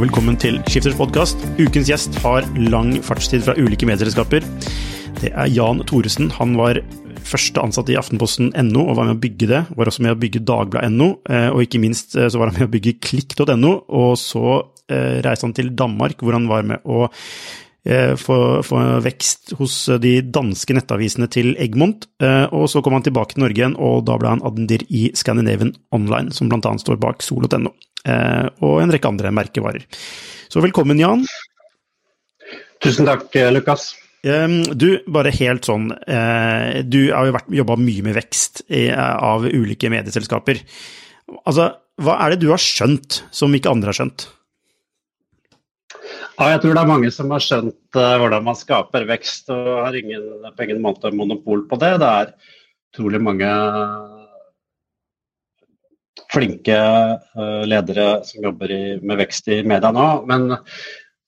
Og velkommen til Skifters podkast. Ukens gjest har lang fartstid fra ulike medieselskaper. Det er Jan Thoresen. Han var første ansatt i Aftenposten.no og var med å bygge det. Var også med å bygge Dagbladet.no, eh, og ikke minst eh, så var han med å bygge Klikk.no. Og så eh, reiste han til Danmark, hvor han var med å få, vekst hos de danske nettavisene til Egmont. Og så kom han tilbake til Norge igjen, og da ble han addendir i Scandinavian Online, som bl.a. står bak solo.no. Og en rekke andre merkevarer. Så velkommen, Jan. Tusen takk, Lukas. Du, bare helt sånn Du har jo jobba mye med vekst av ulike medieselskaper. Altså, hva er det du har skjønt som ikke andre har skjønt? Ja, jeg tror det er mange som har skjønt hvordan man skaper vekst, og har ingen, på ingen måte monopol på det. Det er utrolig mange flinke uh, ledere som jobber med vekst i media nå. Men,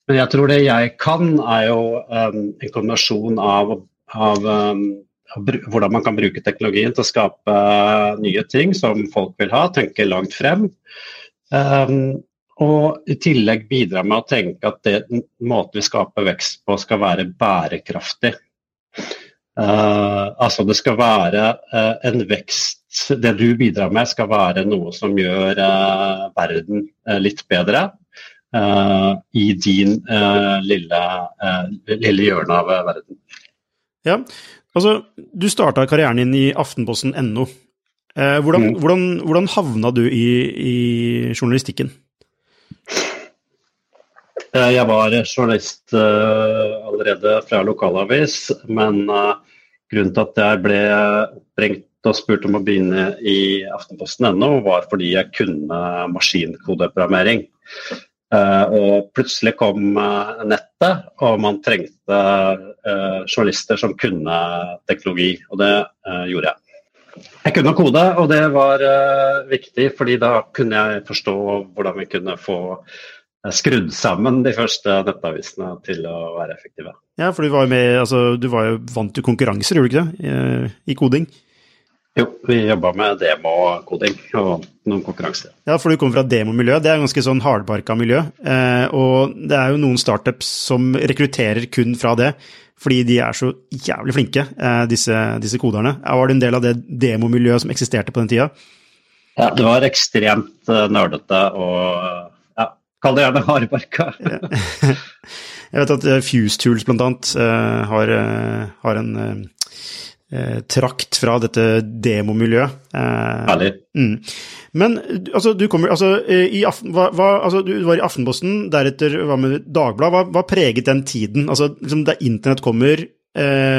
men, jeg tror det jeg kan, er jo um, en kombinasjon av, av um, hvordan man kan bruke teknologien til å skape nye ting som folk vil ha, tenke langt frem. Og i tillegg bidra med å tenke at det måten vi skaper vekst på, skal være bærekraftig. Uh, altså det skal være uh, en vekst Det du bidrar med, skal være noe som gjør uh, verden litt bedre. I din lille, lille hjørne av verden. Ja, altså du starta karrieren din i Aftenposten.no. Hvordan, mm. hvordan, hvordan havna du i, i journalistikken? Eh, jeg var journalist allerede fra lokalavis, men grunnen til at jeg ble oppringt og spurte om å begynne i Aftenposten.no, var fordi jeg kunne maskinkodeprogrammering. Uh, og plutselig kom nettet, og man trengte journalister som kunne teknologi, og det gjorde jeg. Jeg kunne kode, og det var viktig, fordi da kunne jeg forstå hvordan vi kunne få skrudd sammen de første nettavisene til å være effektive. Ja, for du var, med, altså, du var jo vant til konkurranser, gjorde du ikke det, i koding? Jo, vi jobba med demokoding og noen konkurranser. Ja, for du kommer fra demomiljø. Det er ganske sånn hardbarka miljø. Eh, og det er jo noen startups som rekrutterer kun fra det, fordi de er så jævlig flinke, eh, disse, disse koderne. Var du en del av det demomiljøet som eksisterte på den tida? Ja, det var ekstremt uh, nerdete og Kall det gjerne hardbarka. Jeg vet at eh, Fuse Tools bl.a. Uh, eh, har, uh, har en trakt fra dette demomiljøet. Herlig. Mm. Men altså, du, kommer, altså, Aften, hva, hva, altså, du var i Aftenposten, deretter var med Dagbladet. Hva, hva preget den tiden? Altså, liksom, Da internett kommer,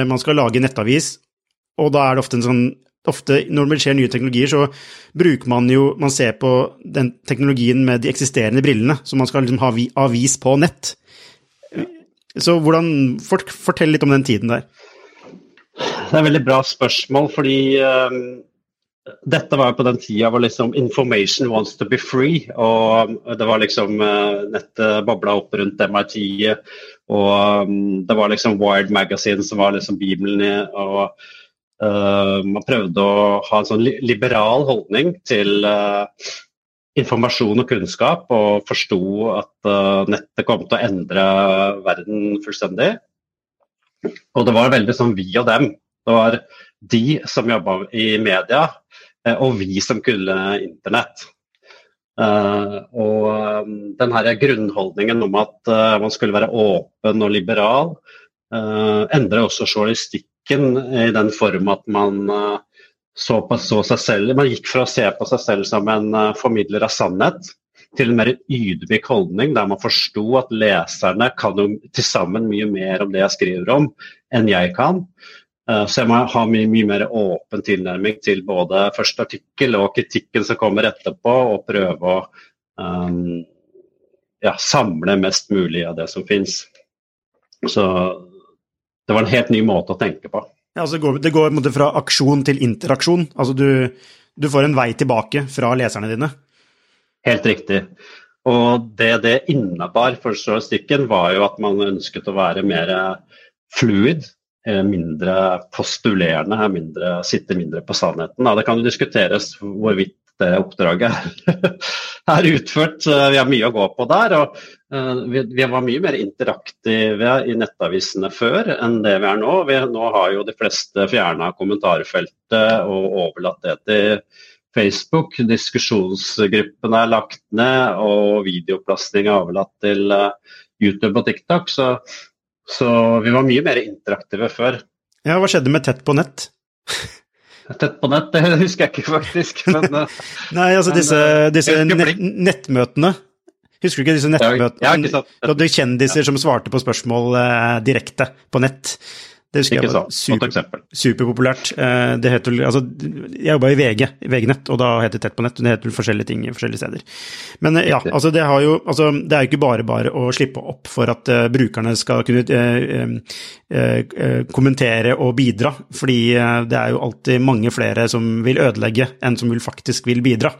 man skal lage nettavis, og da er det ofte en sånn ofte når det skjer nye teknologier, så bruker man jo Man ser på den teknologien med de eksisterende brillene, så man skal liksom ha avis på nett. Så hvordan Fortell litt om den tiden der. Det er et veldig bra spørsmål, fordi um, dette var jo på den tida hvor liksom 'information wants to be free'. Og det var liksom uh, nettet bobla opp rundt MIT, og um, det var liksom Wired Magazine som var liksom bibelen. og Uh, man prøvde å ha en sånn liberal holdning til uh, informasjon og kunnskap, og forsto at nettet kom til å endre verden fullstendig. Og det var veldig sånn vi og dem. Det var de som jobba i media, og vi som kunne internett. og den her grunnholdningen om at man skulle være åpen og liberal, endrer også journalistikken i den form at man så på så seg selv Man gikk fra å se på seg selv som en formidler av sannhet til en mer ydmyk holdning, der man forsto at leserne kan jo til sammen mye mer om det jeg skriver om, enn jeg kan. Eh, så jeg må ha mye, mye mer åpen tilnærming til både første artikkel og kritikken som kommer etterpå, og prøve å um, ja, samle mest mulig av det som fins. Så det var en helt ny måte å tenke på. Ja, altså det går, det går fra aksjon til interaksjon. Altså du, du får en vei tilbake fra leserne dine. Helt riktig. Og det det innebar for journalistikken, var jo at man ønsket å være mer fluid, eh, mindre postulerende, mindre, sitte mindre på sannheten. Det kan jo diskuteres hvorvidt det oppdraget er utført. Vi har mye å gå på der. og eh, Vi var mye mer interaktive i nettavisene før enn det vi er nå. Nå har jo de fleste fjerna kommentarfeltet og overlatt det til Facebook. Diskusjonsgruppene er lagt ned, og videoplastning er overlatt til uh, YouTube og TikTok. Så, så, vi var mye mer interaktive før. Ja, Hva skjedde med Tett på nett? Tett på nett, det husker jeg ikke faktisk. Men, uh, Nei, altså men, disse, uh, disse net nettmøtene. Husker du ikke disse nettmøtene? Ja, ja, Du hadde kjendiser som svarte på spørsmål direkte på nett. Det husker jeg var super, superpopulært. Eh, det heter, altså, jeg jobba i VG, VG-nett, og da het det Tett på nett. Det heter vel forskjellige ting forskjellige steder. Men eh, ja, altså det, jo, altså, det er jo ikke bare bare å slippe opp for at uh, brukerne skal kunne uh, uh, kommentere og bidra, fordi det er jo alltid mange flere som vil ødelegge enn som vil faktisk vil bidra.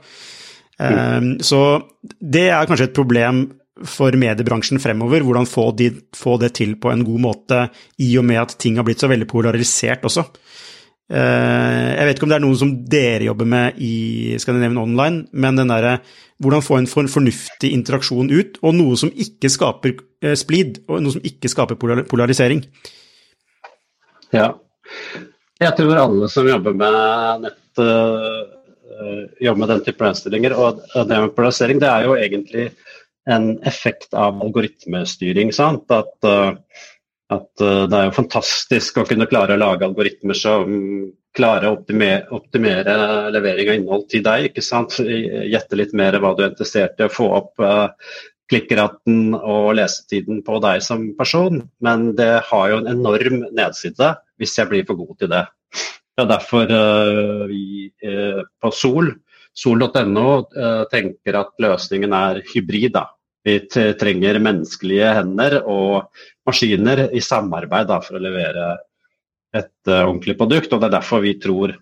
Mm. Så det er kanskje et problem for mediebransjen fremover. Hvordan få, de, få, det til på en god måte, i og med at ting har blitt så veldig polarisert også. Eh, jeg vet ikke om det er noe som dere jobber med i Scandinavian Online, men den derre hvordan få en fornuftig interaksjon ut, og noe som ikke skaper eh, splid, og noe som ikke skaper polarisering. Ja. Jeg tror alle som jobber med nett, uh, jobber med den type problemstillinger. Og det med polarisering, det er jo egentlig en effekt av algoritmestyring. Sant? At, uh, at uh, det er jo fantastisk å kunne klare å lage algoritmer som klarer å optimere, optimere levering av innhold til deg. ikke sant? Gjette litt mer hva du er interessert i, å få opp uh, klikkraten og lesetiden på deg som person. Men det har jo en enorm nedside hvis jeg blir for god til det. Det er derfor uh, vi uh, på Sol Sol.no tenker at løsningen er hybrid. Da. Vi trenger menneskelige hender og maskiner i samarbeid da, for å levere et uh, ordentlig produkt. og Det er derfor vi tror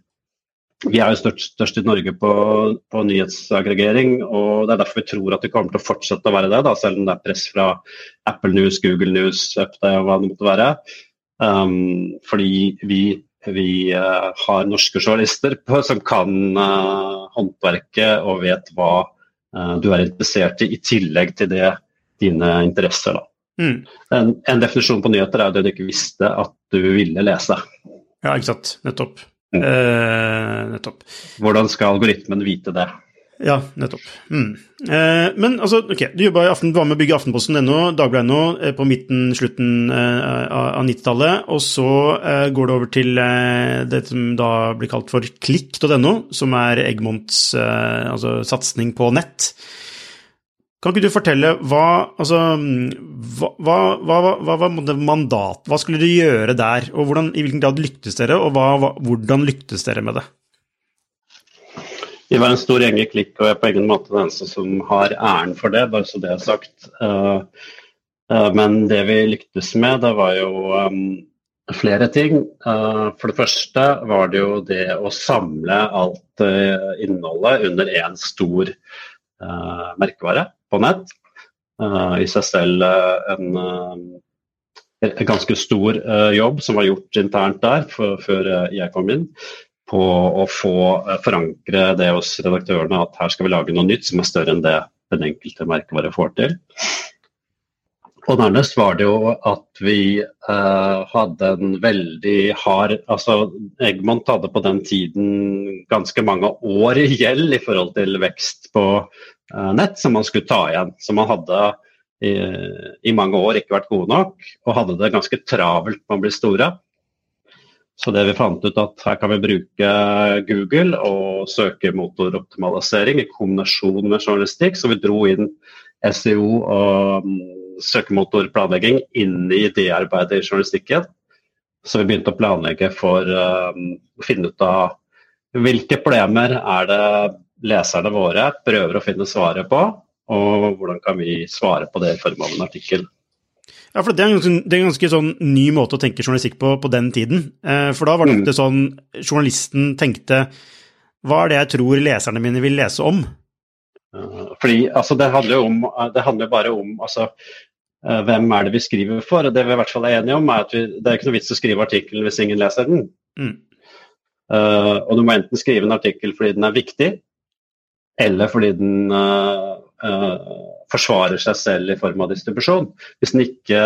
Vi er jo størst, størst i Norge på, på, nyhetsaggregering, og det er derfor vi tror at vi kommer til å fortsette å være det, da, selv om det er press fra Apple News, Google News, Upday og hva det måtte være. Um, fordi vi, vi uh, har norske journalister på, som kan uh, håndverket og vet hva du er interessert i, i tillegg til det dine interesser. Mm. En, en, definisjon på nyheter er det du ikke visste at du ville lese. Ja, ikke sant. Nettopp. Mm. Eh, nettopp. Hvordan skal algoritmen vite det? Ja, nettopp. Mm. Eh, men altså, ok, du jobba i Aften, var med å bygge Aftenposten.no, Dagbladet.no, eh, på midten, slutten eh, av 90-tallet. Og så eh, går det over til eh, det som da blir kalt for klikk.no, som er Egmonts eh, altså satsing på nett. Kan ikke du fortelle hva Altså, hva, hva, hva, hva var mandat? Hva skulle dere gjøre der? Og hvordan, i hvilken grad lyktes dere, og hvordan lyktes dere med det? Vi var en stor gjeng i Klikk, og jeg er på ingen måte den eneste som har æren for det, bare så det er sagt. Eh, eh, men det vi lyktes med, det var jo um, flere ting. Eh, for det første var det jo det å samle alt innholdet under én stor merkevare på nett. I seg selv en, ganske stor jobb som var gjort internt der før jeg kom inn på å få eh, forankre det hos redaktørene at her skal vi lage noe nytt som er større enn det den enkelte merkevare får til. og nærmest var det jo at vi eh, hadde en veldig hard altså Egmont hadde på den tiden ganske mange år i gjeld i forhold til vekst på eh, nett som man skulle ta igjen. Så man hadde i, i, mange år ikke vært gode nok, og hadde det ganske travelt med å bli store. Så det vi fant ut at her kan vi bruke Google og søkemotoroptimalisering i kombinasjon med journalistikk. Så vi dro inn SEO og søkemotorplanlegging inn i det arbeidet i journalistikken. Så vi begynte å planlegge for um, å finne ut av hvilke problemer er det leserne våre prøver å finne svaret på, og hvordan kan vi svare på det i form av en artikkel. Ja, for det er, en ganske, det er en ganske sånn ny måte å tenke journalistikk på på den tiden. Eh, for da var det ofte mm. sånn journalisten tenkte hva er det jeg tror leserne mine vil lese om? Fordi altså, det handler jo om, det handler bare om altså, Eh, hvem er det vi skriver for? Det vi i hvert fall er enige om, er at vi, det er ikke noe vits å skrive artikkelen hvis ingen leser den. Mm. Uh, og du må enten skrive en artikkel fordi den er viktig, eller fordi den uh, forsvarer seg selv i form av distribusjon. Hvis den ikke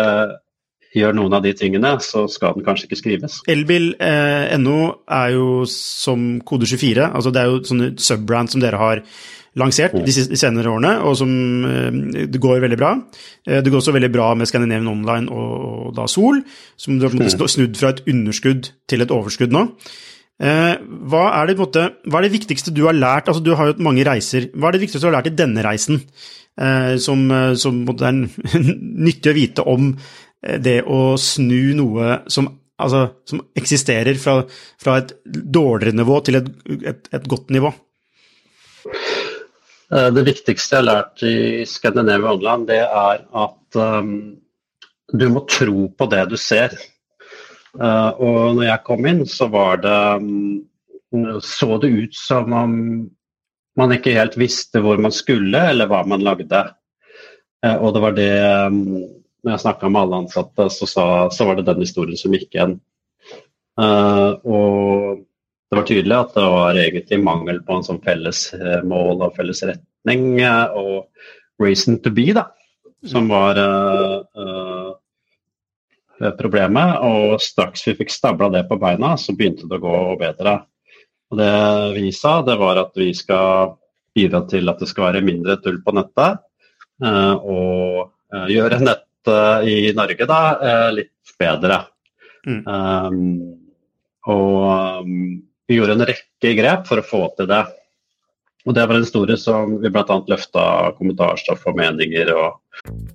gjør noen av de tingene, så skal den kanskje ikke skrives. Elbil.no er jo som Kode24, altså det er jo sånne subbrand som dere har lansert de senere årene, og som eh, det går veldig bra. Eh, det går også veldig bra med Scandinavian Online og, og da Sol, som du har snudd fra et underskudd til et overskudd nå. Eh, hva er, det, måte, hva er det viktigste du har lært? Altså, du har jo mange reiser. Hva er det viktigste du har lært i denne reisen, som, som er nyttig å vite om det å snu noe som, altså, som eksisterer fra, fra, et dårligere nivå til et, et, et godt nivå? Eh, det viktigste jeg har lært i Scandinavia Online, det er at um, du må tro på det du ser. Uh, og når jeg kom inn, så var det um, Så det ut som om man ikke helt visste hvor man skulle, eller hva man lagde. Uh, og det var det um, Når jeg snakka med alle ansatte, så, sa, så, var det den historien som gikk igjen. Uh, og det var tydelig at det var egentlig mangel på en sånn felles eh, mål og felles retning eh, og reason to be, da, som var uh, uh, problemet. Og straks vi fikk stabla det på beina, så begynte det å gå bedre. Og det vi sa, det var at vi skal bidra til at det skal være mindre tull på nettet. Uh, og gjøre nettet i Norge da litt bedre. Mm. Um, og vi gjorde en rekke grep for å få til det. Og Det var en historie som vi bl.a. løfta kommentarstoff og meninger og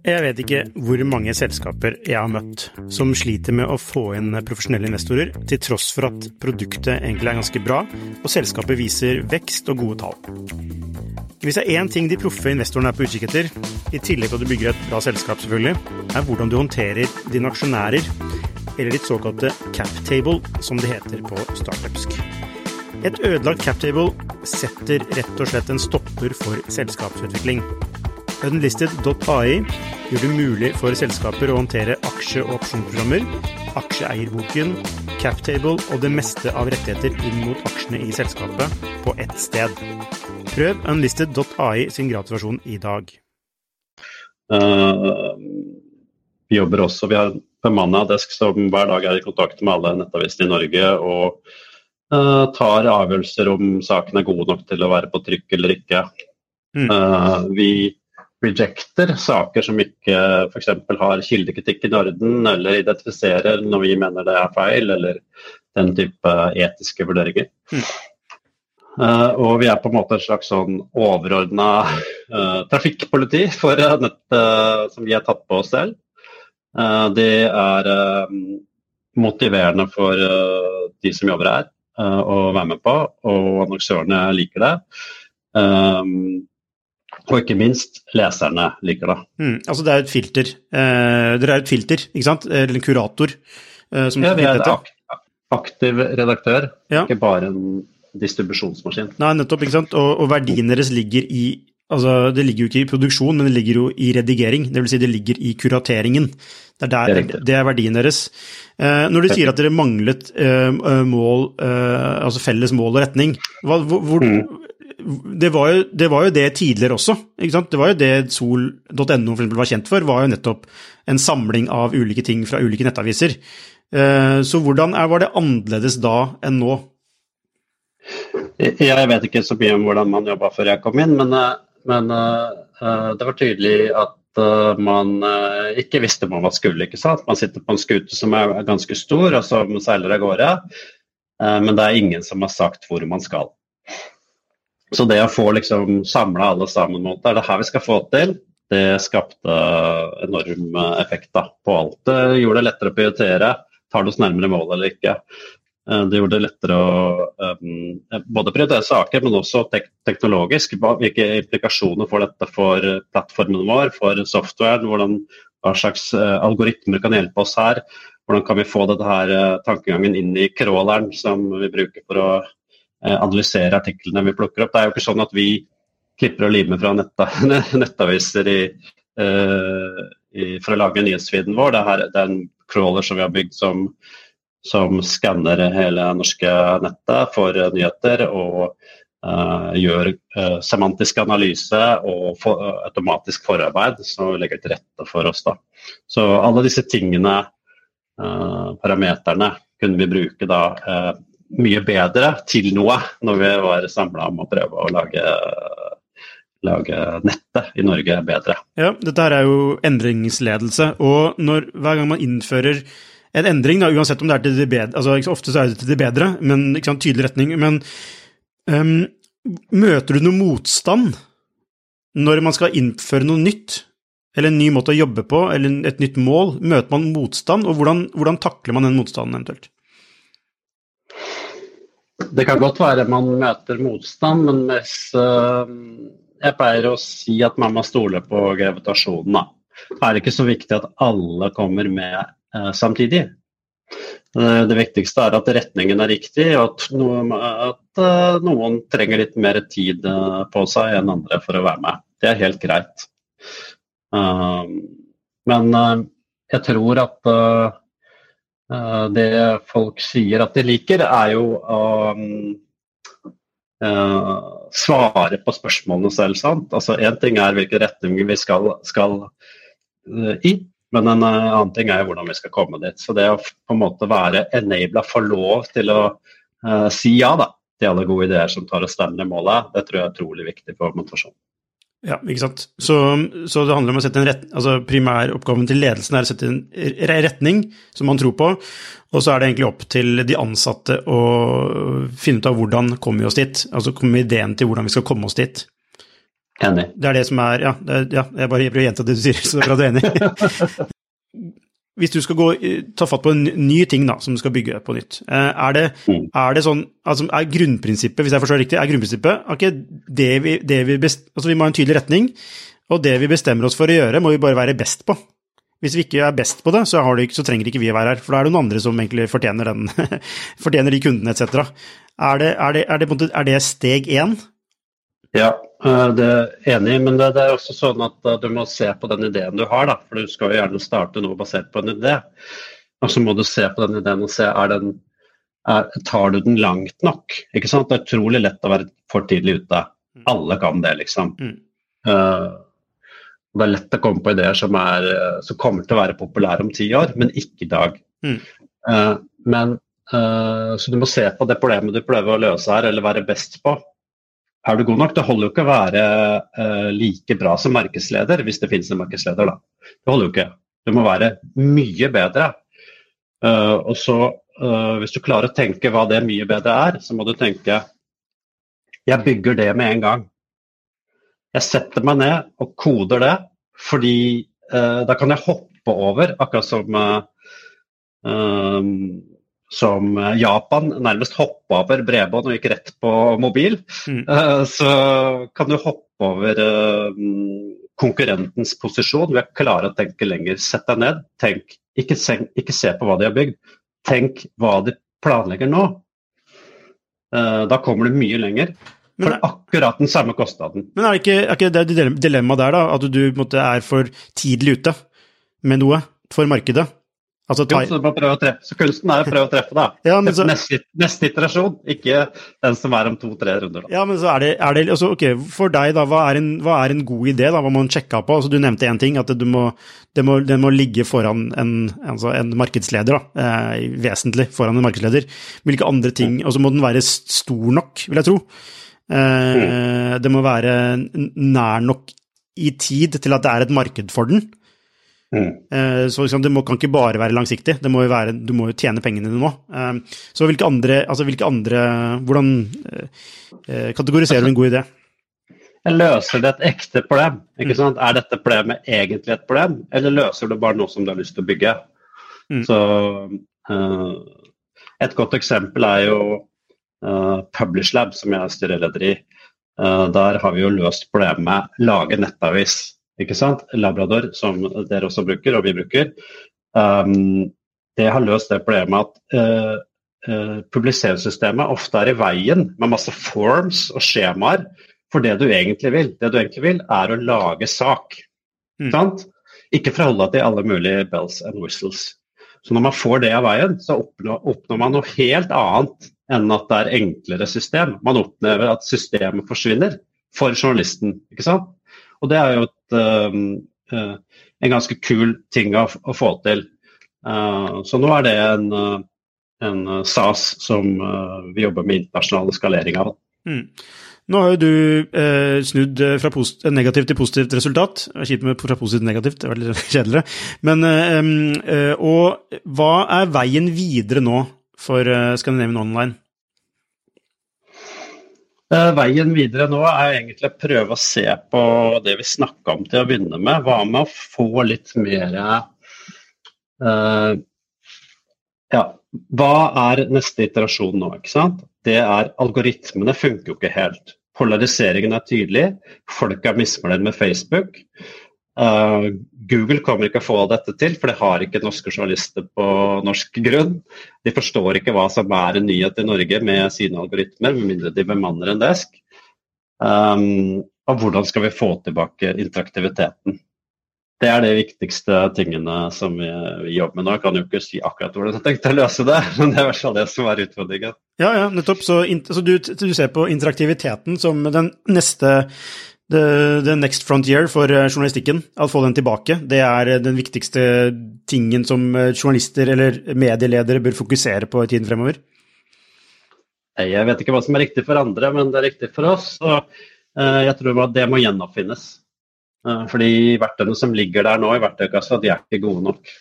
Jeg vet ikke hvor mange selskaper jeg har møtt som sliter med å få inn profesjonelle investorer, til tross for at produktet egentlig er ganske bra og selskapet viser vekst og gode tall. Hvis det er én ting de proffe investorene er på utkikk etter, i tillegg til at du bygger et bra selskap, selvfølgelig, er hvordan du håndterer dine aksjonærer, eller ditt såkalte captable, som det heter på startupsk. Et ødelagt captable setter rett og slett en stopper for selskapsutvikling. Unlisted.ai gjør det mulig for selskaper å håndtere aksje- og opsjonsprogrammer, aksjeeierboken, captable og det meste av rettigheter inn mot aksjene i selskapet på ett sted. Prøv unlisted.ai sin gratisversjon i dag. Uh, vi jobber også, vi har bemanna desk som hver dag er i kontakt med alle nettavisene i Norge. og tar avgjørelser om saken er god nok til å være på trykk eller ikke. Mm. Uh, vi rejecter saker som ikke f.eks. har kildekritikk i orden, eller identifiserer når vi mener det er feil, eller den type etiske vurderinger. Mm. Uh, og vi er på en måte et slags sånn overordna uh, trafikkpoliti for uh, som vi har tatt på oss selv. det er motiverende for de som jobber her. Eh, å være med på, og annonsørene liker det. Um, og ikke minst leserne liker det. Mm, altså det er et filter. Eh, dere er et filter, ikke sant? Eller en kurator? Eh, ja, vi er en ak aktiv redaktør, ja. ikke bare en distribusjonsmaskin. Nei, nettopp. ikke sant? Og, og verdien deres ligger i Altså, det ligger jo ikke i produksjon, men det ligger jo i redigering. Det vil si det ligger i kurateringen. Det er, der, det, det er verdien deres. Eh, når du sier at dere manglet eh, mål, eh, altså felles mål og retning, hva, hvor, mm. det var, jo, det var, jo, det tidligere også. Det var jo det sol.no var kjent for, var jo nettopp en samling av ulike ting fra ulike nettaviser. Eh, så hvordan var det annerledes da enn nå? Jeg vet ikke så mye om hvordan man jobba før jeg kom inn, men, eh, men uh, det var tydelig at uh, man ikke visste hva man skulle. ikke sant? Man sitter på en skute som er ganske stor, og som seiler av gårde. men det er ingen som har sagt hvor man skal. Så det å få liksom samla alle sammen mot det, er det her vi skal få til, det skapte enorm effekt da, på alt. Det gjorde det lettere å prioritere. Tar det oss nærmere målet eller ikke? Eh, det gjorde det lettere å um, både prioritere saker, men også tek teknologisk. Hvilke implikasjoner får dette for plattformen vår, for softwaren? Hvordan, hva slags uh, algoritmer kan hjelpe oss her? Hvordan kan vi få dette her tankegangen inn i crawleren som vi bruker for å Eh, analysere artiklene vi plukker opp. Det er jo ikke sånn at vi klipper og limer fra netta, nettaviser i, i, for å lage nyhetsfeeden vår. Det er, det er, en crawler som vi har bygd som, som skanner hele norske nettet for nyheter og uh, gjør uh, semantisk analyse og for, automatisk forarbeid som legger til rette for oss. Da. Så alle disse tingene, parameterne, kunne vi bruke da mye bedre til noe når vi var samla om å prøve å lage, lage, nettet i Norge bedre. Ja, dette her er jo endringsledelse. Og når, hver gang man innfører en endring, da, uansett om det er til det bedre altså Ofte så er det til det bedre, men ikke sant, tydelig retning. Men um, møter du noe motstand når man skal innføre noe nytt? Eller en ny måte å jobbe på, eller et nytt mål? Møter man motstand, og hvordan, hvordan takler man den motstanden eventuelt? Det kan godt være man møter motstand, men hvis, uh, jeg pleier å si at man må stole på gravitasjonen. Da. Det er ikke så viktig at alle kommer med samtidig. Uh, det viktigste er at retningen er riktig, og at, noen, at noen trenger litt mer tid på seg enn andre for å være med. Det er helt greit. men jeg tror at Eh, det folk sier at de liker, er jo å svare på spørsmålene selv. sant? Altså Én ting er hvilken retning vi skal, skal i, men en uh, annen ting er jo hvordan vi skal komme dit. Så det å på en måte være enabla, få lov til å si ja da, til alle gode ideer som tar oss nærmere målet, det tror jeg er utrolig viktig for motivasjonen. Ja, ikke sant. Så, så, det handler om å sette en rett, altså Primæroppgaven til ledelsen er å sette en retning som man tror på, og så er det egentlig opp til de ansatte å finne ut av hvordan kommer vi oss dit. Altså komme ideen til hvordan vi skal komme oss dit. Enig. Det er det som er Ja, er, ja jeg bare prøver å gjenta det du sier, så det er bra du er enig. hvis du skal gå, ta fatt på en ny ting da, som du skal bygge på nytt, eh, er det, mm. er det sånn altså Er grunnprinsippet, hvis jeg forstår riktig, er grunnprinsippet okay, det vi, det vi, best, altså vi må ha en tydelig retning, og det vi bestemmer oss for å gjøre, må vi bare være best på. Hvis vi ikke er best på det, så, det ikke, så trenger ikke vi å være her, for da er det noen andre som egentlig fortjener, den, fortjener de kundene etc. Er det, er, det, er, det, er det steg én? Ja, Eh, det er enig, men det, det, er også sånn at uh, du må se på den ideen du har. Da, for du skal jo gjerne starte noe basert på en idé. Og så må du se på den ideen og se er den, er, tar du den langt nok. Ikke sant? Det er utrolig lett å være for tidlig ute. Mm. Alle kan det, liksom. Mm. Uh, det er lett å komme på ideer som, er, som, kommer til å være populære om ti år, men ikke i dag. Mm. Uh, men, så du må se på det problemet du prøver å løse her, eller være best på er du god nok? Det holder jo ikke å være uh, like bra som markedsleder, hvis det finnes en markedsleder, da. Det holder jo ikke. Du må være mye bedre. Uh, og så, uh, hvis du klarer å tenke hva det mye bedre er, så må du tenke jeg bygger det med en gang. Jeg setter meg ned og koder det, fordi da kan jeg hoppe over, akkurat som som eh, Japan nærmest hoppa over bredbånd og gikk rett på mobil, mm. uh, så kan du hoppe over uh, konkurrentens posisjon Vi er klare å tenke lenger. Sett deg ned, tenk. Ikke, ikke se på hva de har bygd, tenk hva de planlegger nå. Da kommer du mye lenger. For akkurat den samme kostnaden. Men er det ikke, er ikke det dilemmaet der, da? At du måte, er for tidlig ute med noe for markedet? Altså, jo, så, så, kunsten er å prøve å treffe, da. Ja, så, neste, neste, iterasjon, ikke den som er om to-tre runder. Da. Ja, men så er det, er det altså, okay, For deg, da, hva er, en, hva er en god idé? da, Hva må man sjekke på? Altså, du nevnte én ting, at må, det, må, det, må, ligge foran en, altså en markedsleder. da, eh, Vesentlig foran en markedsleder. Hvilke andre ting Og så må den være stor nok, vil jeg tro. Eh, mm. Det må være nær nok i tid til at det er et marked for den. Mm. Eh, så liksom, det må, kan ikke bare være langsiktig, må være, du må jo tjene pengene dine nå. Eh, så hvilke andre, altså hvilke andre Hvordan eh, kategoriserer du en god idé? Jeg løser det et ekte problem? ikke mm. Er dette problemet egentlig et problem, eller løser du bare noe som du har lyst til å bygge? Mm. Så Et godt eksempel er jo Publish Lab, som jeg er styreleder i. der har vi jo løst problemet med lage nettavis ikke sant? Labrador, som dere også bruker, og vi bruker, um, det har løst det problemet at uh, uh, publiseringssystemet ofte er i veien med masse forms og skjemaer for det du egentlig vil. Det du egentlig vil, er å lage sak. Mm. Ikke forholde deg til alle mulige bells and whistles. Så når man får det av veien, så oppnår, oppnår man noe helt annet enn at det er enklere system. Man opplever at systemet forsvinner for journalisten. ikke sant? Og det er jo et, en ganske kul ting å, å få til. Uh, så nå er det en, en SAS som vi jobber med internasjonal eskalering av. Mm. Nå har jo du eh, snudd fra negativt til positivt resultat. Kjipt med fra positivt til negativt, det var litt kjedeligere. Men, eh, og hva er veien videre nå for Scandinavian Online? Eh, veien videre nå er egentlig å prøve å se på det vi snakka om til å begynne med. Hva med å få litt mer uh, Ja, hva er neste iterasjon nå, ikke sant? Det er algoritmene funker jo ikke helt. Polariseringen er tydelig. Folk er misfornøyd med Facebook. Uh, Google kommer ikke å få dette til, for det har ikke norske journalister på norsk grunn. De forstår ikke hva som er en nyhet i Norge med sine algoritmer, med mindre de bemanner en desk. Um, og hvordan skal vi få tilbake interaktiviteten? Det er de viktigste tingene som vi, vi jobber med nå. Jeg kan jo ikke si akkurat hvordan jeg tenkte å løse det, men det er i hvert fall det som er utfordringen. Ja, ja, nettopp. Så, så du, du ser på interaktiviteten som den neste the, next frontier for eh, journalistikken. Å få den tilbake. Det er eh, den viktigste tingen som eh, journalister eller medieledere bør fokusere på i tiden fremover. Jeg vet ikke hva som er riktig for andre, men det er riktig for oss. Og jeg tror at det må gjenoppfinnes. Fordi verktøyene som ligger der nå i verktøykassa, de er ikke gode nok.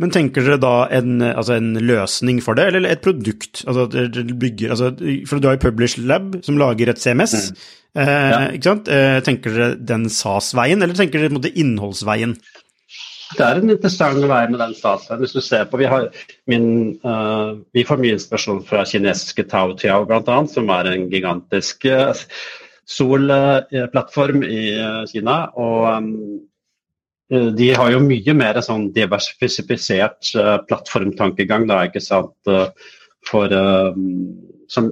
Men tenker dere da en, altså en løsning for det, eller et produkt? Altså, bygger, altså, for du har jo Publish Lab, som lager et CMS. Mm. Eh, ja. ikke sant? Eh, tenker dere den SAS-veien, eller tenker dere på en innholdsveien? Det er en interessant vei med den SAS-veien. Hvis du ser på, Vi, har min, uh, vi får mye inspirasjon fra kinesiske Tao Tiao bl.a., som er en gigantisk uh, solplattform i uh, Kina. og um, de har jo mye mer sånn diversifisert plattformtankegang, da, ikke sant. For, som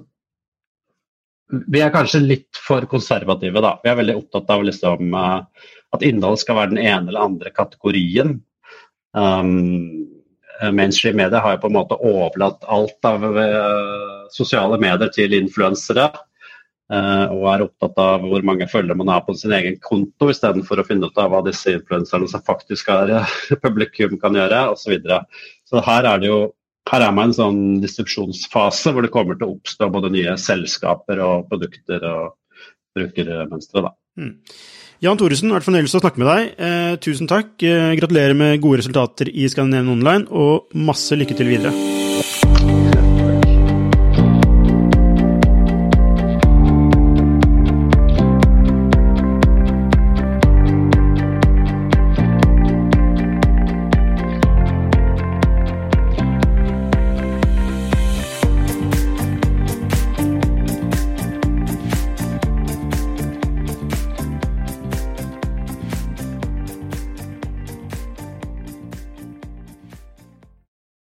vi er kanskje litt for konservative, da. Vi er veldig opptatt av liksom, at innhold skal være den ene eller andre kategorien. Um, mainstream media har jo på en måte overlatt alt av sosiale medier til influensere. Uh, og er opptatt av hvor mange følgere man har på sin egen konto, istedenfor å finne ut av hva disse influenserne som faktisk er publikum kan gjøre, osv. Så, videre. så her er det jo her er man i en sånn distribusjonsfase hvor det kommer til å oppstå både nye selskaper og produkter og brukermønstre. Da. Mm. Jan Thoresen, vært fornøyelse å snakke med deg. Eh, tusen takk. Eh, gratulerer med gode resultater i Scandinavian Online, og masse lykke til videre.